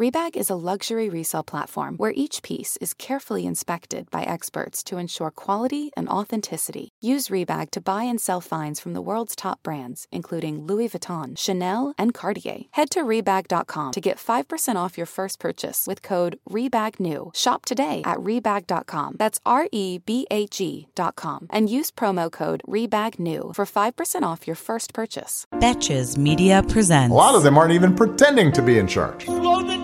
Rebag is a luxury resale platform where each piece is carefully inspected by experts to ensure quality and authenticity. Use Rebag to buy and sell finds from the world's top brands, including Louis Vuitton, Chanel, and Cartier. Head to Rebag.com to get 5% off your first purchase with code REBAGNEW. Shop today at Rebag.com. That's R E B A G.com. And use promo code REBAGNEW for 5% off your first purchase. Betches Media presents. A lot of them aren't even pretending to be in charge.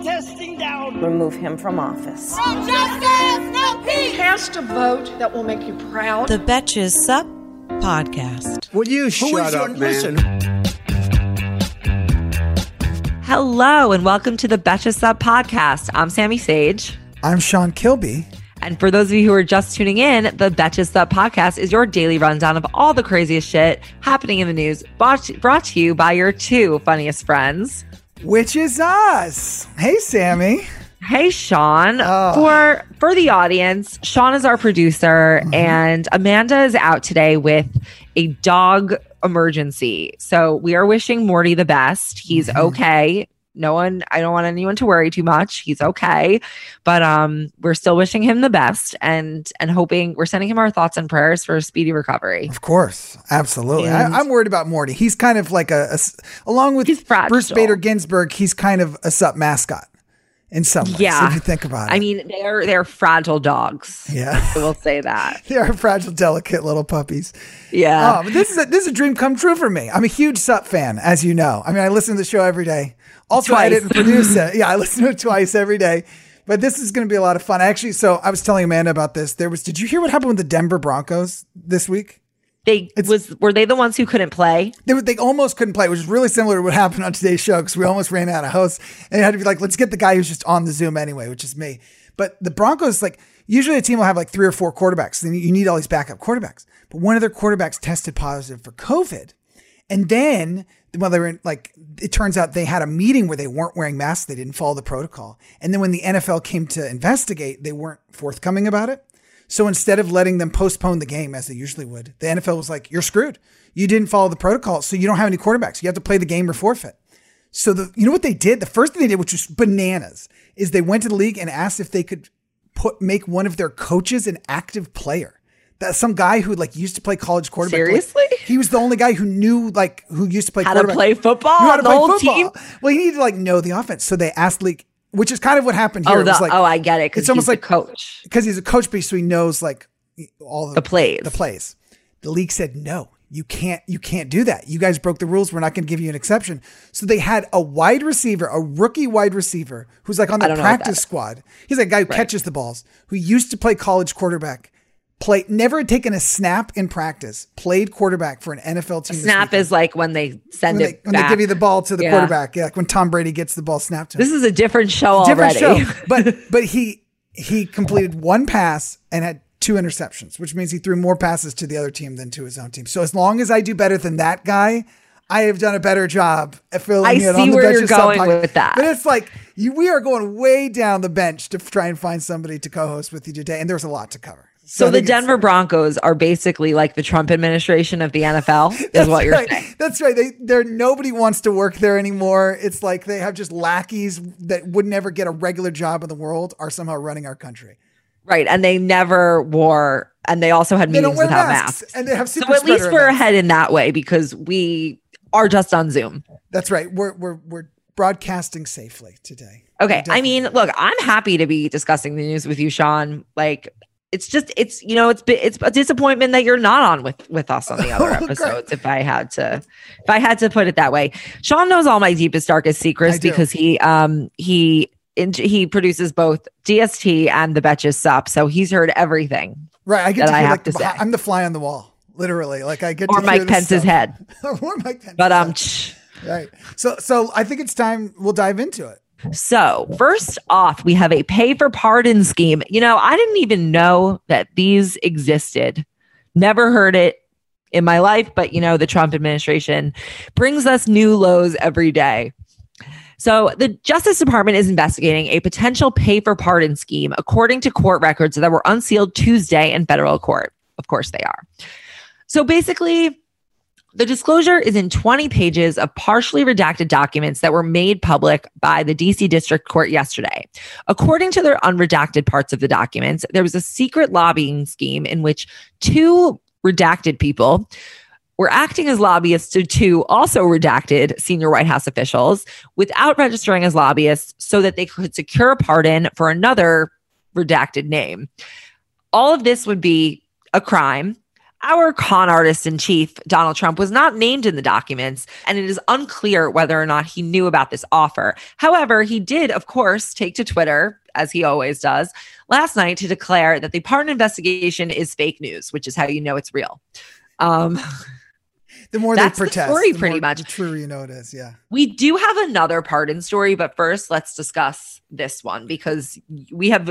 Slow the testing down. Remove him from office. No justice, no peace. Cast a vote that will make you proud. The Betches Sup podcast. Will you shut up, man? Listen, Hello and welcome to the Betches Sup podcast. I'm Sami Sage. I'm Sean Kilby. And for those of you who are just tuning in, the Betches Sup podcast is your daily rundown of all the craziest shit happening in the news, brought, brought to you by your two funniest friends. Which is us. Hey, Sami. Hey, Sean. Oh. For for the audience, Sean is our producer, Mm-hmm. and Amanda is out today with a dog emergency. So we are wishing Morty the best. He's Mm-hmm. okay. No one, I don't want anyone to worry too much. He's okay, but um, we're still wishing him the best, and and hoping we're sending him our thoughts and prayers for a speedy recovery. Of course. Absolutely. And- I, I'm worried about Morty. He's kind of like a, a along with Bruce Bader Ginsburg, he's kind of a sup mascot in some ways. Yeah. If you think about it. I mean, they're they're fragile dogs. Yeah. I will say that. they are fragile, delicate little puppies. Yeah. Oh, this is a, this is a dream come true for me. I'm a huge Sup fan, as you know. I mean, I listen to the show every day. Also, I Twice. didn't produce it. Yeah, I listen to it twice every day. But this is going to be a lot of fun. Actually, so I was telling Amanda about this. There was. Did you hear what happened with the Denver Broncos this week? They was were they the ones who couldn't play? They, were- they almost couldn't play, which is really similar to what happened on today's show because we almost ran out of hosts. And it had to be like, let's get the guy who's just on the Zoom anyway, which is me. But the Broncos, like, usually a team will have like three or four quarterbacks. Then you need all these backup quarterbacks. But one of their quarterbacks tested positive for COVID. And then, well, they were in, like, it turns out they had a meeting where they weren't wearing masks. They didn't follow the protocol. And then when the NFL came to investigate, they weren't forthcoming about it. So instead of letting them postpone the game as they usually would, the NFL was like, you're screwed. You didn't follow the protocol. So you don't have any quarterbacks. You have to play the game or forfeit. So the, you know what they did? The first thing they did, which was bananas, is they went to the league and asked if they could put, make one of their coaches an active player. That some guy who like used to play college quarterback. like, Seriously? he was the only guy who knew like who used to play How to play football? Knew how to The play whole football. Well, he needed to like know the offense. So they asked league, which is kind of what happened oh, here. Oh, It was the, like, oh, I get it. It's almost the like coach. because he's a coach, but so he knows like all The plays. The plays. The league said no. You can't. You can't do that. You guys broke the rules. We're not going to give you an exception. So they had a wide receiver, a rookie wide receiver, who's like on the don't know what that practice squad. He's like a guy who catches the balls, who used to play college quarterback, play never had taken a snap in practice, played quarterback for an NFL team. this Snap is like when they send when, it they, when they give you the ball to the Yeah. quarterback. Yeah, like when Tom Brady gets the ball snapped to him This is a different show different already. show. But but he he completed one pass and had two interceptions, which means he threw more passes to the other team than to his own team. So as long as I do better than that guy, I have done a better job at filling I it see on the where bench you're going with that. But it's like you, we are going way down the bench to try and find somebody to co-host with you today, and there's a lot to cover. So I the Denver Broncos are basically like the Trump administration of the NFL, is what you're right. saying. That's right. They they're nobody wants to work there anymore. It's like they have just lackeys that would never get a regular job in the world are somehow running our country. Right. And they never wore, and they also had They meetings without masks, masks. and they have So at least we're events. ahead in that way because we are just on Zoom. That's right. We're we're we're broadcasting safely today. Okay. I mean, look, I'm happy to be discussing the news with you, Sean. Like, it's just, it's, you know, it's, it's a disappointment that you're not on with, with us on the other Oh, episodes. If I had to, if I had to put it that way, Sean knows all my deepest, darkest secrets because he, um, he, in, he produces both DST and the Betches Sup. So he's heard everything right. I get to I hear have like to behi- say. I'm the fly on the wall, literally. Like I get or to Mike Pence's stuff. head. or Mike Pence. But, um, tch, right. So so I think it's time we'll dive into it. So, first off, we have a pay for pardon scheme. You know, I didn't even know that these existed. Never heard it in my life, but you know, the Trump administration brings us new lows every day. So, the Justice Department is investigating a potential pay for pardon scheme according to court records that were unsealed Tuesday in federal court. Of course, they are. So, basically, The disclosure is in 20 pages of partially redacted documents that were made public by the DC District Court yesterday. According to their unredacted parts of the documents, there was a secret lobbying scheme in which two redacted people were acting as lobbyists to two also redacted senior White House officials without registering as lobbyists so that they could secure a pardon for another redacted name. All of this would be a crime. Our con artist in chief, Donald Trump, was not named in the documents, and it is unclear whether or not he knew about this offer. However, he did, of course, take to Twitter, as he always does, last night to declare that the pardon investigation is fake news, which is how you know it's real. Um, The more That's they the protest, story the pretty more- much. the truer you know it is. Yeah. We do have another pardon story, but first let's discuss this one because we have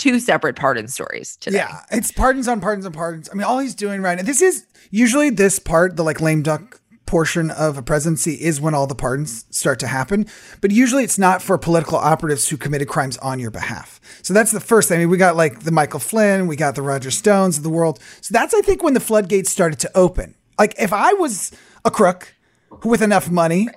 two separate pardon stories today. Yeah, it's pardons on pardons on pardons. I mean, all he's doing right. And this is usually this part, the like lame duck portion of a presidency, is when all the pardons start to happen. But usually, it's not for political operatives who committed crimes on your behalf. So that's the first thing. I mean, we got like the Michael Flynn, we got the Roger Stones of the world. So that's I think when the floodgates started to open. Like if I was a crook with enough money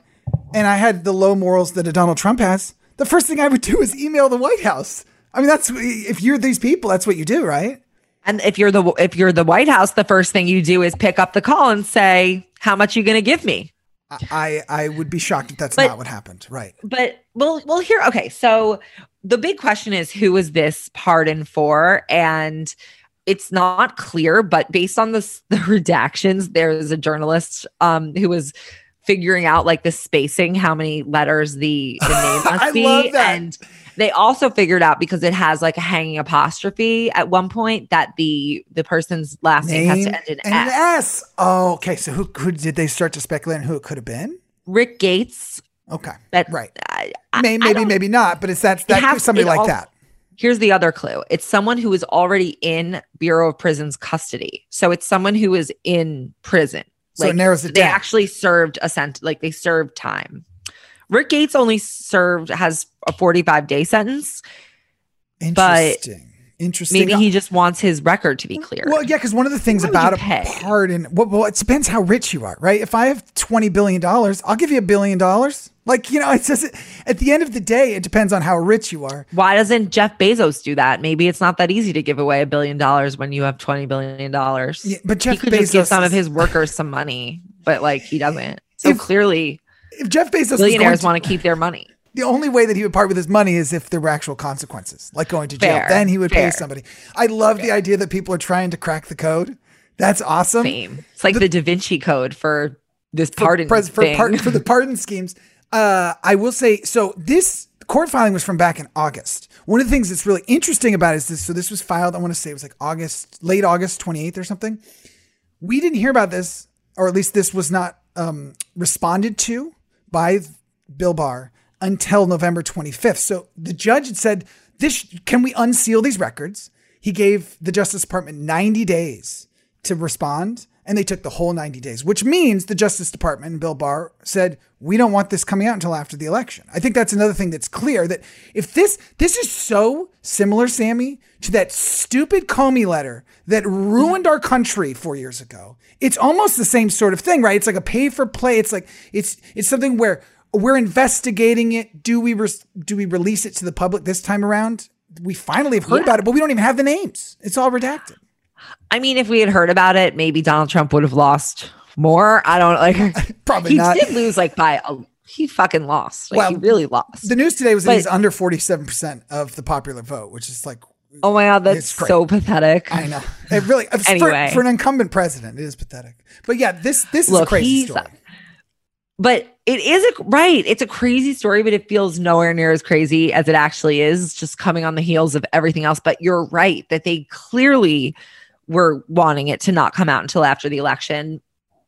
and I had the low morals that a Donald Trump has, the first thing I would do is email the White House. I mean, that's if you're these people, that's what you do, right? And if you're the if you're the White House, the first thing you do is pick up the call and say, "How much you going to give me?" I I would be shocked if that's But- not what happened. Right. But well, well, here, okay. So the big question is, who is this pardon for? And it's not clear, but based on this, the redactions, there's a journalist um, who was figuring out like the spacing, how many letters the, the name must I be, love that. and they also figured out because it has like a hanging apostrophe at one point that the the person's last name, has to end in and S. an S. Oh, okay. So who who did they start to speculate on who it could have been? Rick Gates. Okay. That Right. I, I- May, I maybe, maybe not, but it's that's It that has- somebody like al- that. Here's the other clue. It's someone who is already in Bureau of Prisons custody. So it's someone who is in prison. So it narrows it they down. actually served a sent like they served time. Rick Gates only served has a 45 day sentence. but Interesting. Interesting. Maybe he uh, just wants his record to be clear. Well, yeah, because one of the things about a pardon, well, well, it depends how rich you are, right? If I have twenty billion dollars, I'll give you a billion dollars. Like you know, it's just at the end of the day, it depends on how rich you are. Why doesn't Jeff Bezos do that? Maybe it's not that easy to give away a billion dollars when you have 20 billion dollars. Yeah, but Jeff he could just give some of his workers some money, but like he doesn't. So If- clearly If Jeff Bezos billionaires want to keep their money. the only way that he would part with his money is if there were actual consequences, like going to jail. Fair, then he would pay somebody. I love the idea that people are trying to crack the code. That's awesome. fame. It's like the, Da Vinci Code for this pardon pres- for, thing. for the pardon schemes. Uh, I will say so. This court filing was from back in August. One of the things that's really interesting about it is this. So this was filed. I want to say it was like August, late August twenty eighth or something. We didn't hear about this, or at least this was not um, responded to by Bill Barr until November 25th. So the judge had said, "This can we unseal these records?" He gave the Justice Department 90 days to respond, and they took the whole 90 days, which means the Justice Department and Bill Barr said, "We don't want this coming out until after the election." I think that's another thing that's clear that if this this is so similar, Sami, to that stupid Comey letter that ruined our country 4 years ago. It's almost the same sort of thing, right? It's like a pay for play. It's like it's it's something where we're investigating it. Do we res- do we release it to the public this time around? We finally have heard Yeah. about it, but we don't even have the names. It's all redacted. I mean, if we had heard about it, maybe Donald Trump would have lost more. I don't like. Probably not. he not. did lose like by a. He fucking lost. Like Well, he really lost. The news today was that But- he's under 47% of the popular vote, which is like, oh my god, that's so pathetic. I know. It really, Anyway. for, an incumbent president, it is pathetic. But yeah, this this is a crazy story. But it is a right. It's a crazy story, but it feels nowhere near as crazy as it actually is, just coming on the heels of everything else. But you're right that they clearly were wanting it to not come out until after the election.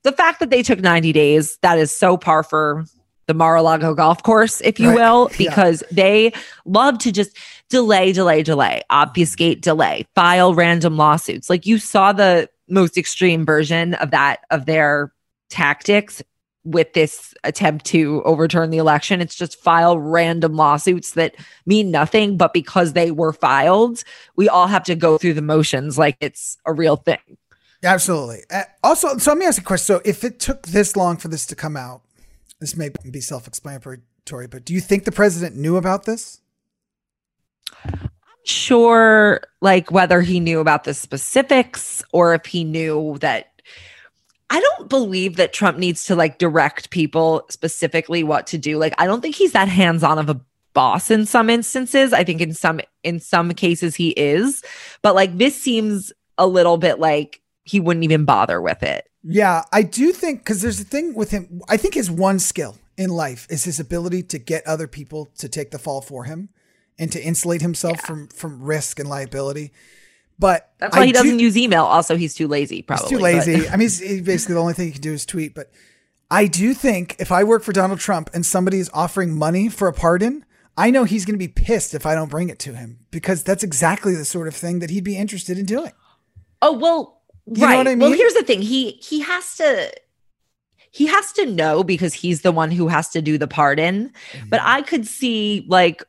The fact that they took 90 days, that is so par for the Mar-a-Lago golf course, if you Right. will, Yeah. because they love to just delay, delay, delay, obfuscate, delay, file random lawsuits. Like you saw the most extreme version of that of their tactics with this attempt to overturn the election. It's just file random lawsuits that mean nothing, but because they were filed, we all have to go through the motions like it's a real thing. Absolutely. Uh, also, so let me ask a question. So, if it took this long for this to come out, this may be self-explanatory, but do you think the president knew about this? I'm sure, like whether he knew about the specifics or if he knew that. I don't believe that Trump needs to like direct people specifically what to do. Like, I don't think he's that hands-on of a boss in some instances. I think in some in some cases he is, but like this seems a little bit like he wouldn't even bother with it. Yeah, I do think because there's a thing with him. I think his one skill in life is his ability to get other people to take the fall for him and to insulate himself yeah. from from risk and liability. But that's why I he doesn't do, use email. Also, he's too lazy. Probably he's too lazy. But. I mean, he's, he's basically the only thing he can do is tweet. But I do think if I work for Donald Trump and somebody is offering money for a pardon, I know he's going to be pissed if I don't bring it to him because that's exactly the sort of thing that he'd be interested in doing. Oh well, you right. I mean? Well, here's the thing. He he has to he has to know because he's the one who has to do the pardon. Mm-hmm. But I could see like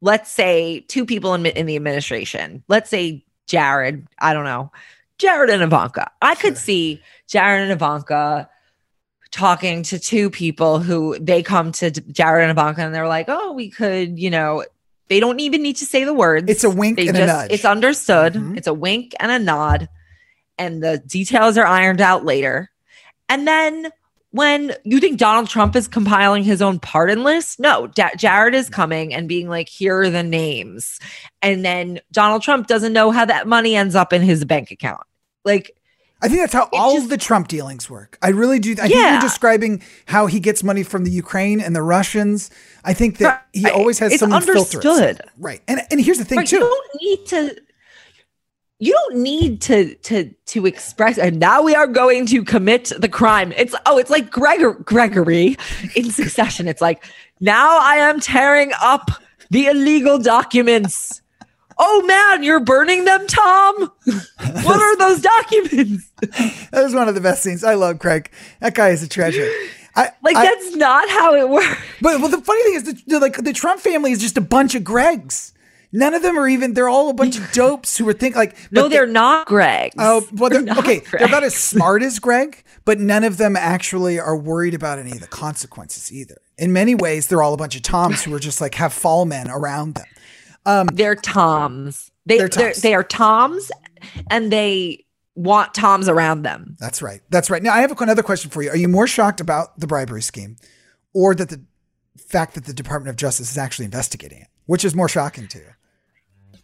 let's say two people in in the administration. Let's say Jared, I don't know. Jared and Ivanka. I could see Jared and Ivanka talking to two people who they come to Jared and Ivanka and they're like, oh, we could, you know, they don't even need to say the words. It's a wink they and just, a nudge. It's understood. Mm-hmm. It's a wink and a nod. And the details are ironed out later. And then when you think Donald Trump is compiling his own pardon list, no, da- Jared is coming and being like, here are the names. And then Donald Trump doesn't know how that money ends up in his bank account. Like, I think that's how all just, of the Trump dealings work. I really do. I yeah. think you're describing how he gets money from the Ukraine and the Russians. I think that he always has some understood. Right. And and here's the thing right. too. You don't need to you don't need to to to express and now we are going to commit the crime. It's oh, it's like Gregor Gregory in succession. It's like now I am tearing up the illegal documents Oh man, you're burning them, Tom? what are those documents? that was one of the best scenes. I love Craig. That guy is a treasure. I, like I, that's not how it works. But well, the funny thing is, the, the, like the Trump family is just a bunch of Gregs. None of them are even. They're all a bunch of dopes who are think like. No, they're, they're not Greg. Oh, well, they're, they're okay. Greg. They're about as smart as Greg, but none of them actually are worried about any of the consequences either. In many ways, they're all a bunch of Toms who are just like have fall men around them. Um, they're Toms. They, they're toms. They're, they are Toms, and they want Toms around them. That's right. That's right. Now, I have another question for you. Are you more shocked about the bribery scheme, or that the fact that the Department of Justice is actually investigating it? Which is more shocking to you?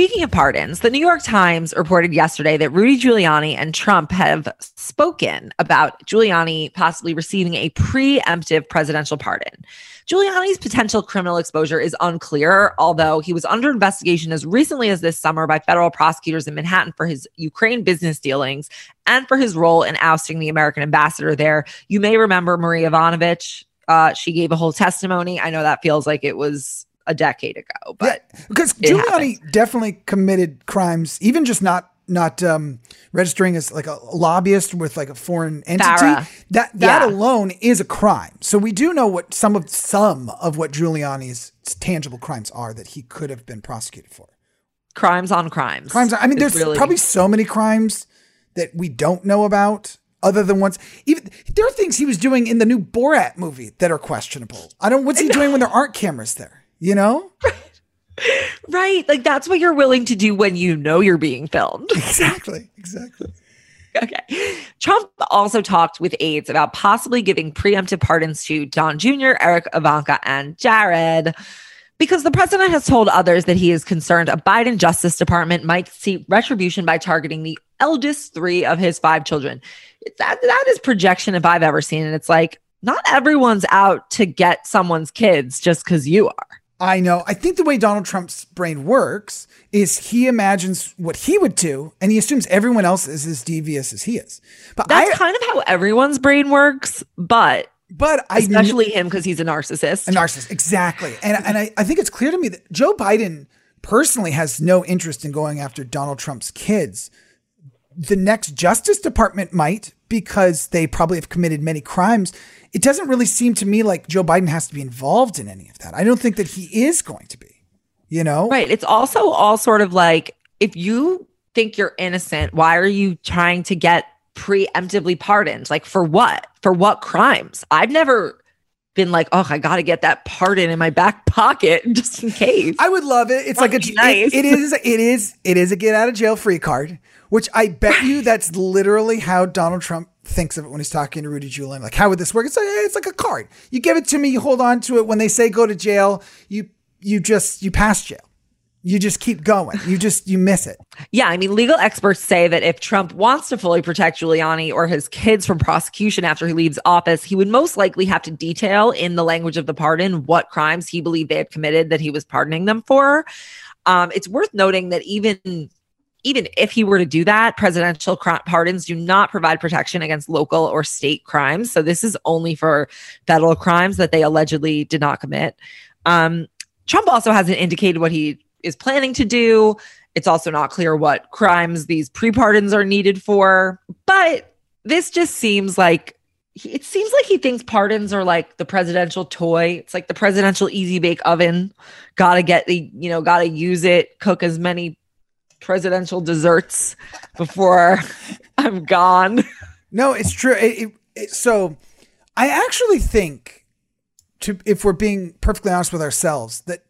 Speaking of pardons, the New York Times reported yesterday that Rudy Giuliani and Trump have spoken about Giuliani possibly receiving a preemptive presidential pardon. Giuliani's potential criminal exposure is unclear, although he was under investigation as recently as this summer by federal prosecutors in Manhattan for his Ukraine business dealings and for his role in ousting the American ambassador there. You may remember Marie Yovanovitch. Uh, she gave a whole testimony. I know that feels like it was a decade ago, but yeah, because Giuliani happened. definitely committed crimes, even just not not um, registering as like a lobbyist with like a foreign entity. That that Yeah. alone is a crime. So we do know what some of some of what Giuliani's tangible crimes are that he could have been prosecuted for. crimes on crimes. Crimes. I mean, there's really- probably so many crimes that we don't know about. Other than ones, even there are things he was doing in the new Borat movie that are questionable. I don't. What's he doing when there aren't cameras there? You know? right. Like that's what you're willing to do when you know you're being filmed. exactly. Exactly. Okay. Trump also talked with aides about possibly giving preemptive pardons to Don Jr., Eric, Ivanka, and Jared. Because the president has told others that he is concerned a Biden Justice Department might see retribution by targeting the eldest three of his five children. That, that is projection if I've ever seen it. It's like, not everyone's out to get someone's kids just because you are. I know. I think the way Donald Trump's brain works is he imagines what he would do, and he assumes everyone else is as devious as he is. But That's I, kind of how everyone's brain works, but but I especially him because he's a narcissist. a narcissist, exactly. And and I, I think it's clear to me that Joe Biden personally has no interest in going after Donald Trump's kids. The next Justice Department might because they probably have committed many crimes. It doesn't really seem to me like Joe Biden has to be involved in any of that. I don't think that he is going to be. You know, Right. It's also all sort of like if you think you're innocent, why are you trying to get preemptively pardoned? Like for what? For what crimes? I've never been like, oh, I got to get that pardon in my back pocket just in case. I would love it. It's like a That'd nice. it- it is it is it is a get out of jail free card, which I bet you that's literally how Donald Trump thinks of it when he's talking to Rudy Giuliani. Like, how would this work? It's like it's like a card. You give it to me, you hold on to it. When they say go to jail, you you just you pass jail. You just keep going. You just you miss it. Yeah, I mean, legal experts say that if Trump wants to fully protect Giuliani or his kids from prosecution after he leaves office, he would most likely have to detail in the language of the pardon what crimes he believed they had committed that he was pardoning them for. Um, it's worth noting that even even if he were to do that, presidential pardons do not provide protection against local or state crimes. So this is only for federal crimes that they allegedly did not commit. Um, Trump also hasn't indicated what he is planning to do. It's also not clear what crimes these pre pardons are needed for. But this just seems like it seems like he thinks pardons are like the presidential toy. It's like the presidential easy bake oven. Gotta get the, you know, gotta use it, cook as many presidential desserts before I'm gone. No, it's true. It, it, it- so I actually think, to if we're being perfectly honest with ourselves, that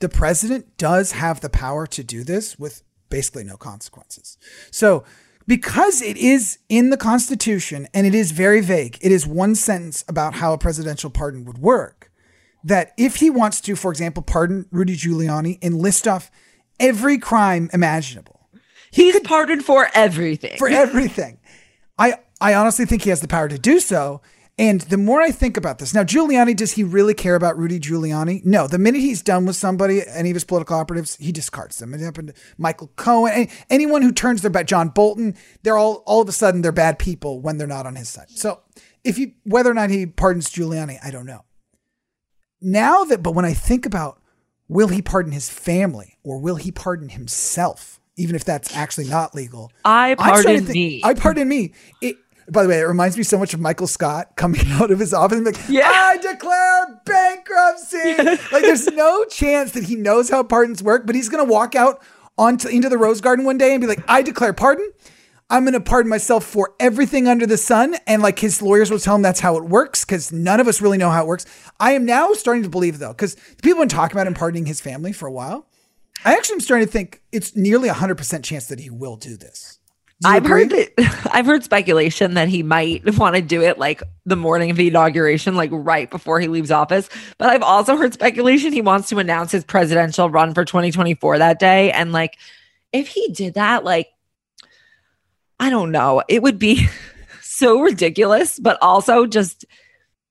the president does have the power to do this with basically no consequences. So because it is in the Constitution and it is very vague, it is one sentence about how a presidential pardon would work. That if he wants to, for example, pardon Rudy Giuliani and list off every crime imaginable, He He's pardoned for everything. for everything. I I honestly think he has the power to do so. And the more I think about this, now Giuliani, does he really care about Rudy Giuliani? No. The minute he's done with somebody, any of his political operatives, he discards them. It happened to Michael Cohen, any, anyone who turns their back, John Bolton, they're all all of a sudden they're bad people when they're not on his side. So if you whether or not he pardons Giuliani, I don't know. Now that, but when I think about will he pardon his family or will he pardon himself, even if that's actually not legal? I pardon think- me. I pardon me. It, by the way, it reminds me so much of Michael Scott coming out of his office and like, Yeah. I declare bankruptcy. like, there's no chance that he knows how pardons work, but he's going to walk out onto into the Rose Garden one day and be like, I declare pardon. I'm going to pardon myself for everything under the sun. And like his lawyers will tell him that's how it works because none of us really know how it works. I am now starting to believe, though, because people have been talking about him pardoning his family for a while. I actually am starting to think it's nearly a 100% chance that he will do this. Do I've agree? heard that I've heard speculation that he might want to do it like the morning of the inauguration, like right before he leaves office. But I've also heard speculation he wants to announce his presidential run for 2024 that day. And like, if he did that, like, I don't know, it would be so ridiculous, but also just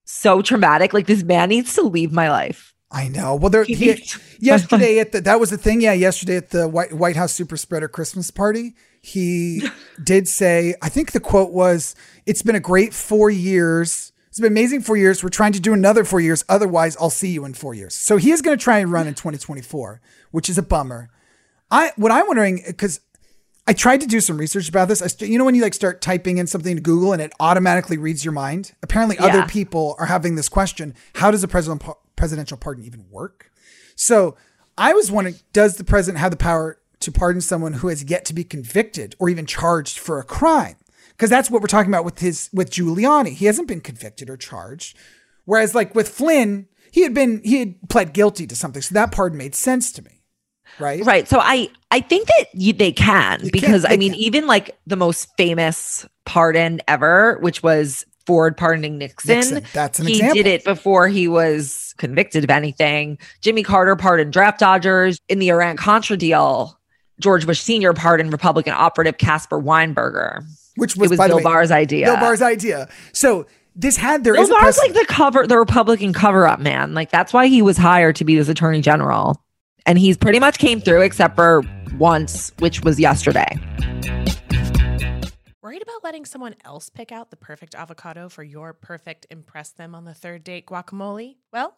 so traumatic. Like, this man needs to leave my life. I know. Well, there He yesterday at the that was the thing. Yeah, yesterday at the White White House Super Spreader Christmas party, he did say. I think the quote was, "It's been a great four years. It's been amazing four years. We're trying to do another four years. Otherwise, I'll see you in four years." So he is going to try and run in 2024, which is a bummer. I what I'm wondering because I tried to do some research about this. I st- you know when you like start typing in something to Google and it automatically reads your mind. Apparently, other people are having this question: How does a president presidential pardon even work? So I was wondering: Does the president have the power to pardon someone who has yet to be convicted or even charged for a crime? Because that's what we're talking about with his with Giuliani. He hasn't been convicted or charged, whereas like with Flynn, he had been he had pled guilty to something, so that pardon made sense to me. Right. Right. So I I think that you, they can They because I mean can. even like the most famous pardon ever, which was Ford pardoning Nixon. Nixon, that's an he example. did it before he was convicted of anything. Jimmy Carter pardoned draft dodgers in the Iran Contra deal. George Bush Sr. pardoned Republican operative Caspar Weinberger. Which was it was Bill way, Barr's idea. Bill Barr's idea. So this had there Bill is Barr's like the cover, the Republican cover up man. Like that's why he was hired to be this attorney general. And he's pretty much came through except for once, which was yesterday. Worried about letting someone else pick out the perfect avocado for your perfect impress them on the third date guacamole? Well,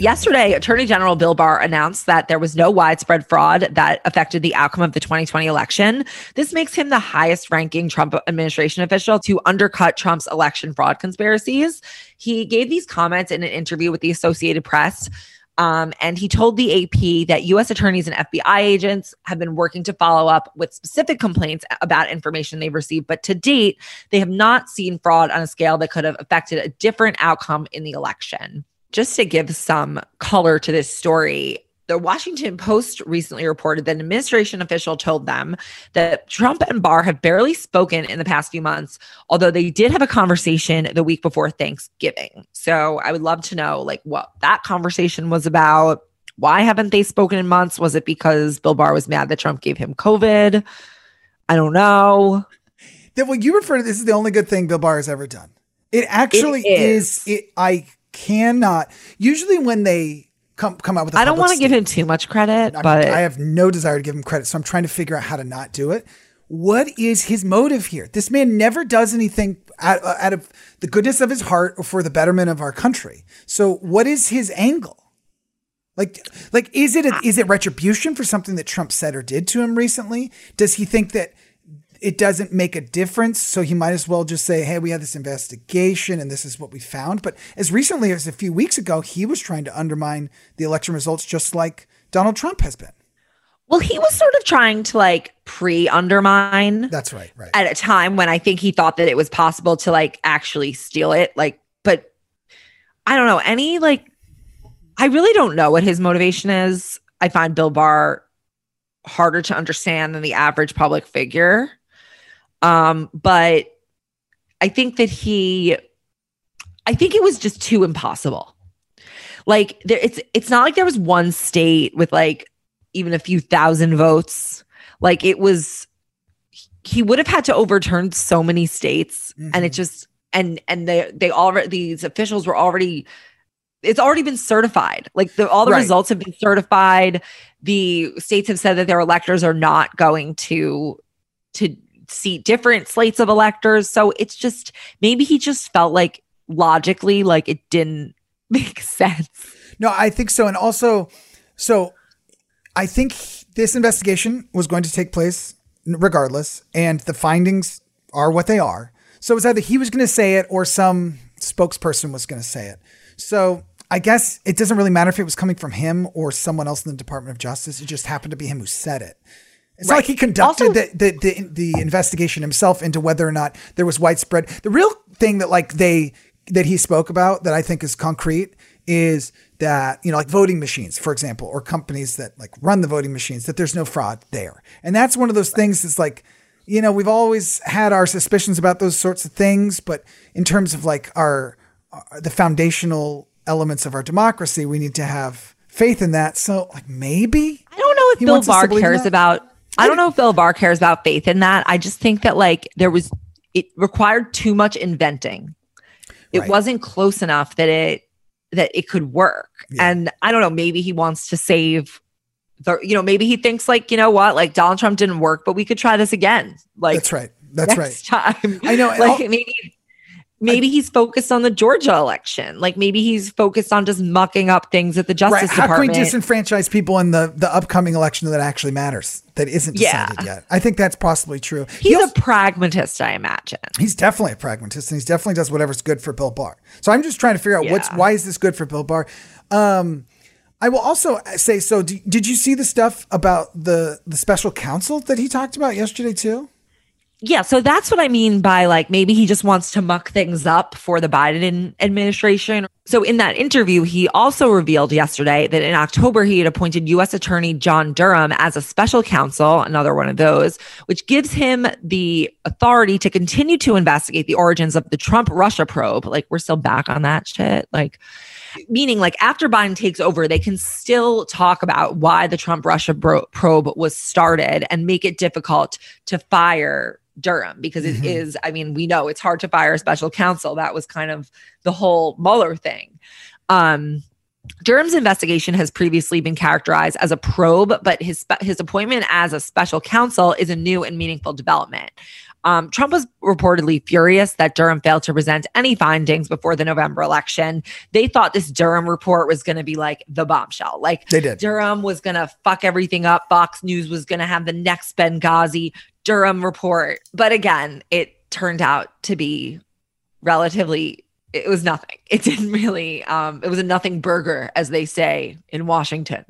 Yesterday, Attorney General Bill Barr announced that there was no widespread fraud that affected the outcome of the 2020 election. This makes him the highest ranking Trump administration official to undercut Trump's election fraud conspiracies. He gave these comments in an interview with the Associated Press. Um, and he told the AP that U.S. attorneys and FBI agents have been working to follow up with specific complaints about information they've received. But to date, they have not seen fraud on a scale that could have affected a different outcome in the election. Just to give some color to this story, the Washington Post recently reported that an administration official told them that Trump and Barr have barely spoken in the past few months, although they did have a conversation the week before Thanksgiving. So I would love to know like what that conversation was about. Why haven't they spoken in months? Was it because Bill Barr was mad that Trump gave him COVID? I don't know. that when you refer to this is the only good thing Bill Barr has ever done. It actually It is. is. It I cannot. Usually when they come come out with, I I don't want to give him too much credit, I'm- but I have no desire to give him credit, so I'm trying to figure out how to not do it. What is his motive here? This man never does anything out, uh, out of the goodness of his heart or for the betterment of our country. So, what is his angle? Like, like is it a, is it retribution for something that Trump said or did to him recently? Does he think that it doesn't make a difference, so he might as well just say, "Hey, we had this investigation, and this is what we found." But as recently as a few weeks ago, he was trying to undermine the election results, just like Donald Trump has been. well, he was sort of trying to like pre undermine That's right, right. at a time when I think he thought that it was possible to like actually steal it. Like, but I don't know any like, I really don't know what his motivation is. I find Bill Barr harder to understand than the average public figure. Um, but I think that he, I think it was just too impossible. Like there, it's it's not like there was one state with like even a few thousand votes. Like it was he would have had to overturn so many states Mm-hmm. and it just and and they they already these officials were already it's already been certified like the, all the Right. results have been certified the states have said that their electors are not going to to seat different slates of electors so it's just maybe he just felt like logically like it didn't make sense No, I think so. And also, so I think this investigation was going to take place regardless, and the findings are what they are. So it's either he was going to say it or some spokesperson was going to say it. So I guess it doesn't really matter if it was coming from him or someone else in the Department of Justice. It just happened to be him who said it. It's not like he conducted Also- the, the, the the investigation himself into whether or not there was widespread. The real thing that like they that he spoke about that I think is concrete is that you know like voting machines, for example, or companies that like run the voting machines that there's no fraud there, and that's one of those things that's like you know we've always had our suspicions about those sorts of things, but in terms of like our uh, the foundational elements of our democracy, we need to have faith in that. So like maybe I don't know if He Bill Barr cares about. I don't know if Bill Barr cares about faith in that. I just think that like there was it required too much inventing. It Right. wasn't close enough that it that it could work. Yeah. And I don't know, maybe he wants to save the you know, maybe he thinks like, you know what, like Donald Trump didn't work, but we could try this again. Like that's right. That's right. next time. I know, Like I'll- maybe maybe he's focused on the Georgia election. Like maybe he's focused on just mucking up things at the Justice Right. How can we disenfranchise people in the, the upcoming election that actually matters, that isn't Yeah. decided yet? I think that's possibly true. he's He also- a pragmatist, I imagine. he's definitely a pragmatist and he's definitely does whatever's good for Bill Barr. So I'm just trying to figure out what's why is this good for Bill Barr? Um, I will also say so. d did you see the stuff about the the special counsel that he talked about yesterday too? Yeah, so that's what I mean by like maybe he just wants to muck things up for the Biden administration. So in that interview, he also revealed yesterday that in October he had appointed US Attorney John Durham as a special counsel, another one of those, which gives him the authority to continue to investigate the origins of the Trump Russia probe. Like we're still back on that shit. Like meaning like after Biden takes over, they can still talk about why the Trump Russia bro- probe was started and make it difficult to fire Durham because it mm-hmm. is. I mean, we know it's hard to fire a special counsel. That was kind of the whole Mueller thing. Um, Durham's investigation has previously been characterized as a probe, but his his appointment as a special counsel is a new and meaningful development. Um, Trump was reportedly furious that Durham failed to present any findings before the November election. They thought this Durham report was going to be like the bombshell. Like They did. Durham was going to fuck everything up. Fox News was going to have the next Benghazi Durham report. But again, it turned out to be relatively it was nothing. It didn't really um it was a nothing burger as they say in Washington.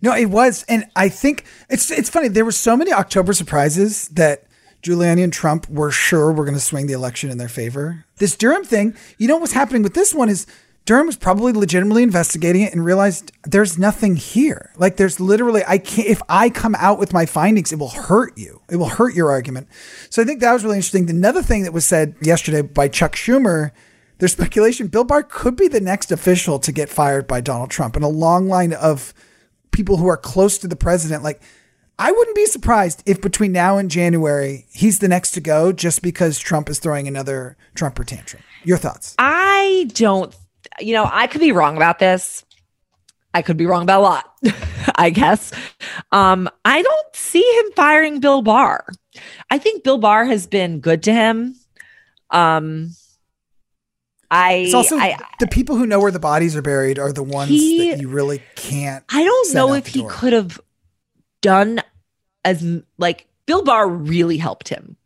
No, it was, and I think it's it's funny. There were so many October surprises that Giuliani and Trump were sure were going to swing the election in their favor. This Durham thing, you know, what's happening with this one is Durham was probably legitimately investigating it and realized there's nothing here. Like there's literally, I can't. If I come out with my findings, it will hurt you. It will hurt your argument. So I think that was really interesting. Another thing that was said yesterday by Chuck Schumer. There's speculation Bill Barr could be the next official to get fired by Donald Trump, and a long line of people who are close to the president. Like, I wouldn't be surprised if between now and January he's the next to go, just because Trump is throwing another Trumper tantrum. Your thoughts? I don't you know, I could be wrong about this. I could be wrong about a lot, I guess. Um, I don't see him firing Bill Barr. I think Bill Barr has been good to him. Um I It's also I the people who know where the bodies are buried are the ones He- that you really can't. I don't know if he could have done as like Bill Barr really helped him.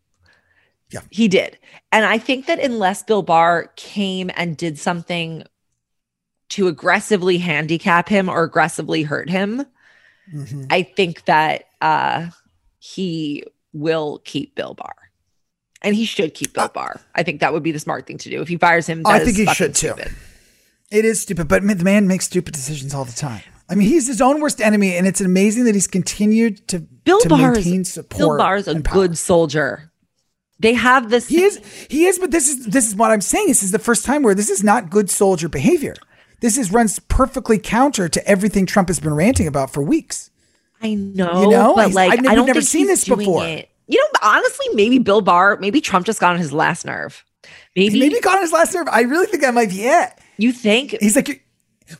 Yeah. He did. And I think that unless Bill Barr came and did something to aggressively handicap him or aggressively hurt him, Mhm. I think that uh he will keep Bill Barr. And he should keep Bill Barr. I think that would be the smart thing to do. If he fires him, Uh, I think he should too. stupid. It is stupid, but the man makes stupid decisions all the time. I mean, he's his own worst enemy, and it's amazing that he's continued to Bill to Barr maintain is support. Bill Barr is a good soldier. They have this. He is. He is. But this is this is what I'm saying. This is the first time where this is not good soldier behavior. This is runs perfectly counter to everything Trump has been ranting about for weeks. I know, You know? but like I've never- I don't never seen this before. It. You know, honestly, maybe Bill Barr, maybe Trump just got on his last nerve. Maybe maybe got on his last nerve. I really think that might be it. You think he's like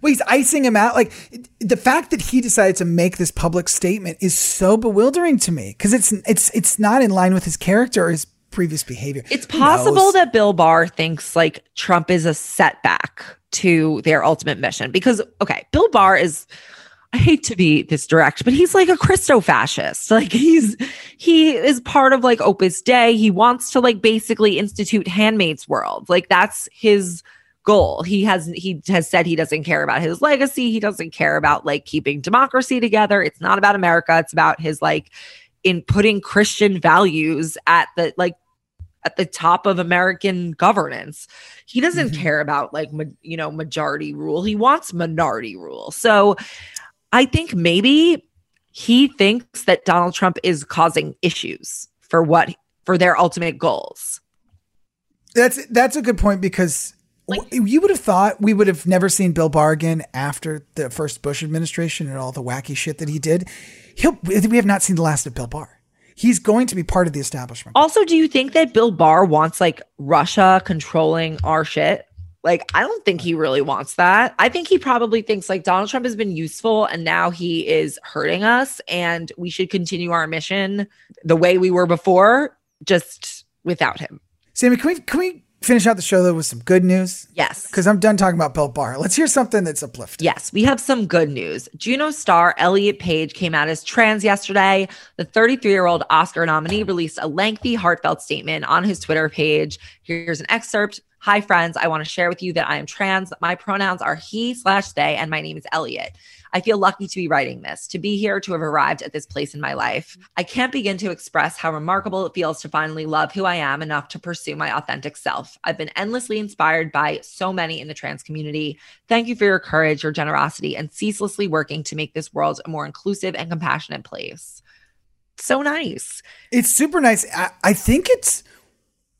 well, he's icing him out. Like the fact that he decided to make this public statement is so bewildering to me because it's it's it's not in line with his character or his previous behavior. It's possible that Bill Barr thinks like Trump is a setback to their ultimate mission because okay, Bill Barr is I hate to be this direct, but he's like a Christo fascist. Like he's he is part of like Opus Dei. He wants to like basically institute Handmaid's World. Like that's his goal. He has he has said he doesn't care about his legacy. He doesn't care about like keeping democracy together. It's not about America. It's about his like in putting Christian values at the like at the top of American governance. He doesn't mm-hmm. care about like ma- you know majority rule. He wants minority rule. So I think maybe he thinks that Donald Trump is causing issues for what for their ultimate goals. That's that's a good point because like, you would have thought we would have never seen Bill Barr again after the first Bush administration and all the wacky shit that he did. He'll, we have not seen the last of Bill Barr. He's going to be part of the establishment. Also, do you think that Bill Barr wants like Russia controlling our shit? Like, I don't think he really wants that. I think he probably thinks like Donald Trump has been useful and now he is hurting us and we should continue our mission the way we were before, just without him. Sami, can we can we finish out the show though with some good news? Yes. Because I'm done talking about Bill Barr. Let's hear something that's uplifting. Yes, we have some good news. Juno star Elliot Page came out as trans yesterday. The 33 year old Oscar nominee released a lengthy, heartfelt statement on his Twitter page. Here's an excerpt. Hi, friends. I want to share with you that I am trans. My pronouns are he slash they, and my name is Elliot. I feel lucky to be writing this, to be here, to have arrived at this place in my life. I can't begin to express how remarkable it feels to finally love who I am enough to pursue my authentic self. I've been endlessly inspired by so many in the trans community. Thank you for your courage, your generosity, and ceaselessly working to make this world a more inclusive and compassionate place. So nice. It's super nice. I, I think it's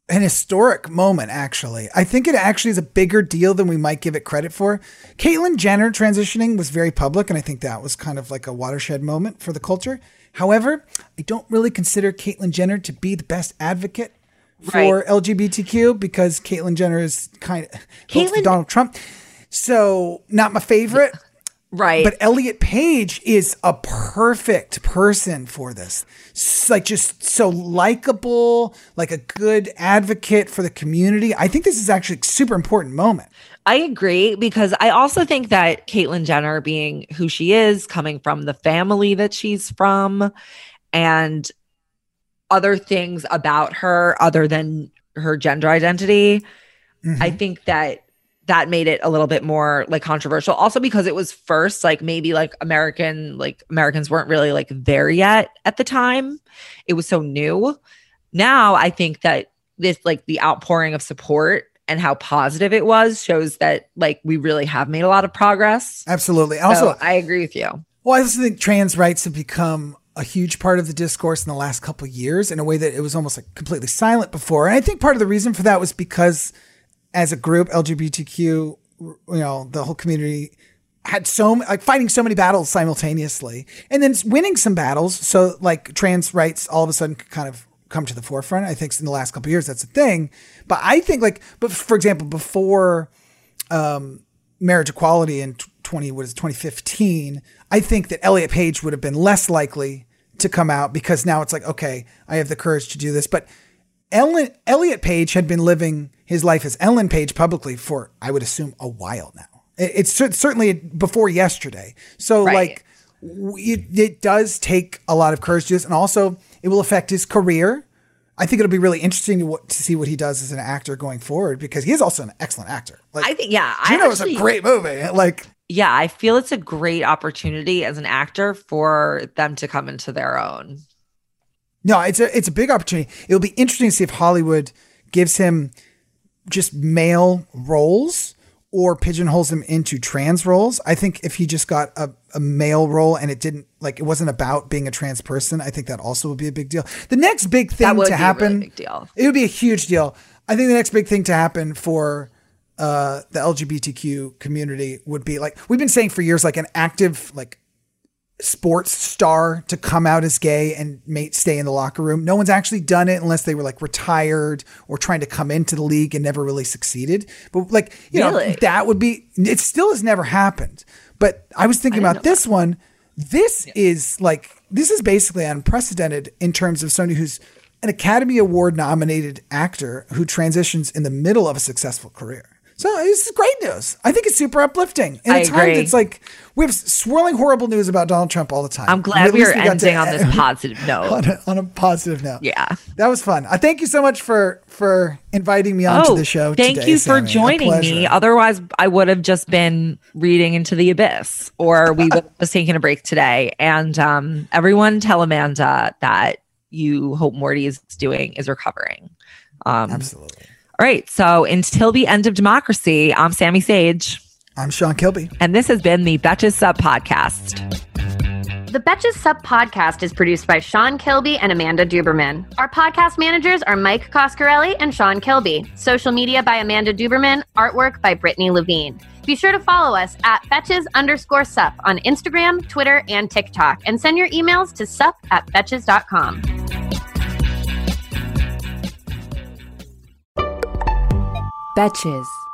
an historic moment, actually. I think it actually is a bigger deal than we might give it credit for. Caitlyn Jenner transitioning was very public, and I think that was kind of like a watershed moment for the culture. However, I don't really consider Caitlyn Jenner to be the best advocate for right. LGBTQ because Caitlyn Jenner is kind of Caitlyn- Donald Trump. So, not my favorite. Right. But Elliot Page is a perfect person for this. like just so likable, like a good advocate for the community. I think this is actually a super important moment. I agree because I also think that Caitlyn Jenner being who she is, coming from the family that she's from, and other things about her other than her gender identity, mm-hmm. I think that that made it a little bit more like controversial. Also because it was first like maybe like american like americans weren't really like there yet at the time. It was so new. Now i think that this like the outpouring of support and how positive it was shows that like we really have made a lot of progress. Absolutely. Also so i agree with you. well i also think trans rights have become a huge part of the discourse in the last couple years in a way that it was almost like completely silent before. And i think part of the reason for that was because as a group, LGBTQ, you know, the whole community had so like fighting so many battles simultaneously and then winning some battles. So like trans rights all of a sudden kind of come to the forefront. I think in the last couple years that's a thing. But I think like, but for example, before um, marriage equality in 20 was 2015, I think that Elliot Page would have been less likely to come out because now it's like, okay, I have the courage to do this. But Ellen Elliot Page had been living his life as Ellen Page publicly for, I would assume, a while now. It's certainly before yesterday. So, right. like, it, it does take a lot of courage to do this. And also, it will affect his career. I think it'll be really interesting to, to, see what he does as an actor going forward because he is also an excellent actor. Like, I think, yeah, Juno I was a great movie. Like, yeah, I feel it's a great opportunity as an actor for them to come into their own. No, it's a it's a big opportunity. It'll be interesting to see if Hollywood gives him just male roles or pigeonholes him into trans roles. I think if he just got a, a male role and it didn't like it wasn't about being a trans person, I think that also would be a big deal. The next big thing to happen, really deal. it would be a huge deal. I think the next big thing to happen for uh, the LGBTQ community would be like we've been saying for years, like an active like sports star to come out as gay and stay in the locker room. No one's actually done it unless they were like retired or trying to come into the league and never really succeeded. But like, you Really? know, that would be it still has never happened. But I was thinking about this one. This is like this is basically unprecedented in terms of somebody who's an Academy Award nominated actor who transitions in the middle of a successful career. So this is great news. I think it's super uplifting. In I time agree. that's like we have swirling horrible news about Donald Trump all the time. I'm glad we are to ending on this positive note. on a, on a positive note. Yeah. That was fun. I thank you so much for for inviting me onto the show. Oh, Thank today, you for Sami. Joining me. Otherwise, I would have just been reading into the abyss, or we would have just taken a break today. And um, everyone, tell Amanda that you hope Morty is doing is recovering. Um, Absolutely. All right. So until the end of democracy, I'm Sami Sage, I'm Sean Kilby. and this has been the Betches Sup Podcast. The Betches Sup podcast is produced by Sean Kilby and Amanda Duberman. Our podcast managers are Mike Coscarelli and Sean Kilby. Social media by Amanda Duberman. Artwork by Brittany Levine. Be sure to follow us at Betches underscore sup on Instagram, Twitter, and TikTok, and send your emails to sup at betches.com. Betches.